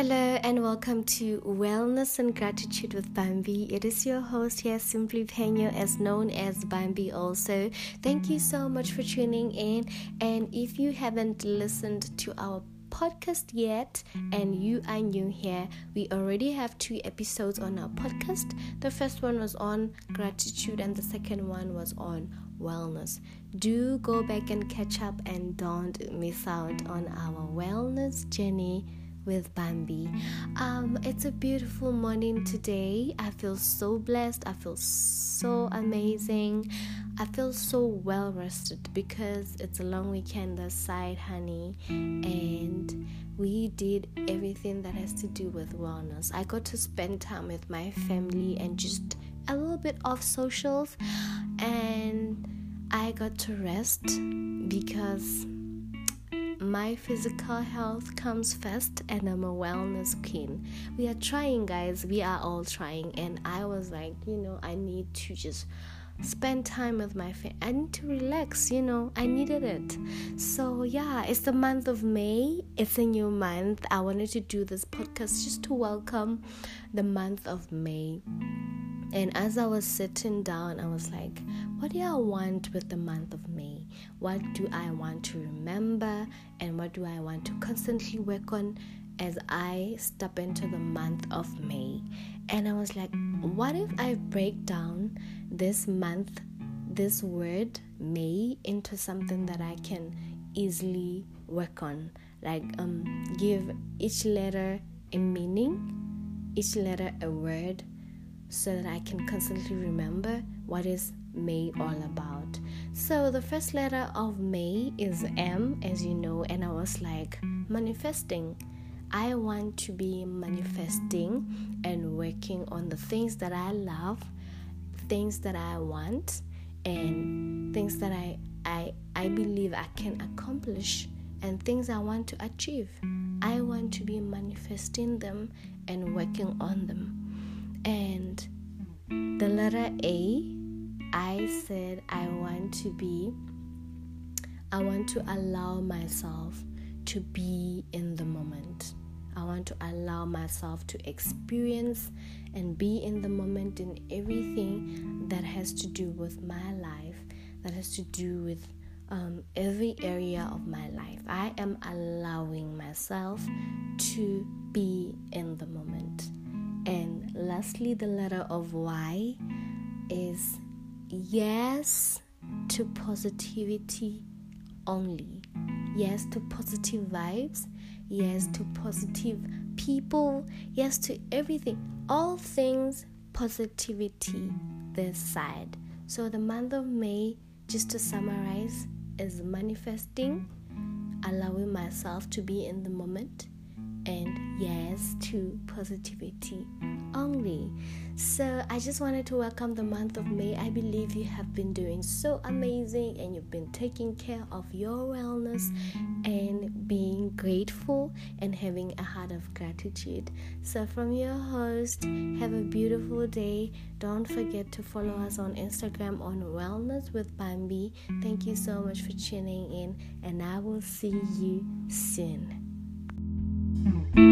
Hello and welcome to Wellness and Gratitude with Bambi. It is your host here, Simply Pena, as known as Bambi also. Thank you so much for tuning in. And if you haven't listened to our podcast yet and you are new here, we already have two episodes on our podcast. The first one was on gratitude, and the second one was on wellness. Do go back and catch up and don't miss out on our wellness journey with Bambi. Um, it's a beautiful morning today. I feel so blessed. I feel so amazing. I feel so well rested because it's a long weekend aside, honey, and we did everything that has to do with wellness. I got to spend time with my family and just a little bit of socials, and I got to rest because my physical health comes first and I'm a wellness queen. We are trying, guys. We are all trying. And I was like, you know, I need to just spend time with my family. I need to relax, you know, I needed it. So, yeah, it's the month of May. It's a new month. I wanted to do this podcast just to welcome the month of May. And as I was sitting down, I was like, what do I want with the month of May? What do I want to remember? And what do I want to constantly work on as I step into the month of May? And I was like, what if I break down this month, this word, May, into something that I can easily work on? Like, um, give each letter a meaning, each letter a word so that I can constantly remember what is May all about. So the first letter of May is M, as you know, and I was like, manifesting. I want to be manifesting and working on the things that I love, things that I want, and things that I I I believe I can accomplish and things I want to achieve. I want to be manifesting them and working on them. And the letter A, I said I want to be, I want to allow myself to be in the moment. I want to allow myself to experience and be in the moment in everything that has to do with my life, that has to do with um, every area of my life. I am allowing myself to be in the moment. And lastly, the letter of Y is yes to positivity only. Yes to positive vibes. Yes to positive people. Yes to everything. All things positivity this side. So, the month of May, just to summarize, is manifesting, allowing myself to be in the moment, and yes to positivity only. So, I just wanted to welcome the month of May. I believe you have been doing so amazing and you've been taking care of your wellness and being grateful and having a heart of gratitude. So, from your host, have a beautiful day. Don't forget to follow us on Instagram on Wellness with Bambi. Thank you so much for tuning in, and I will see you soon. Mm-hmm.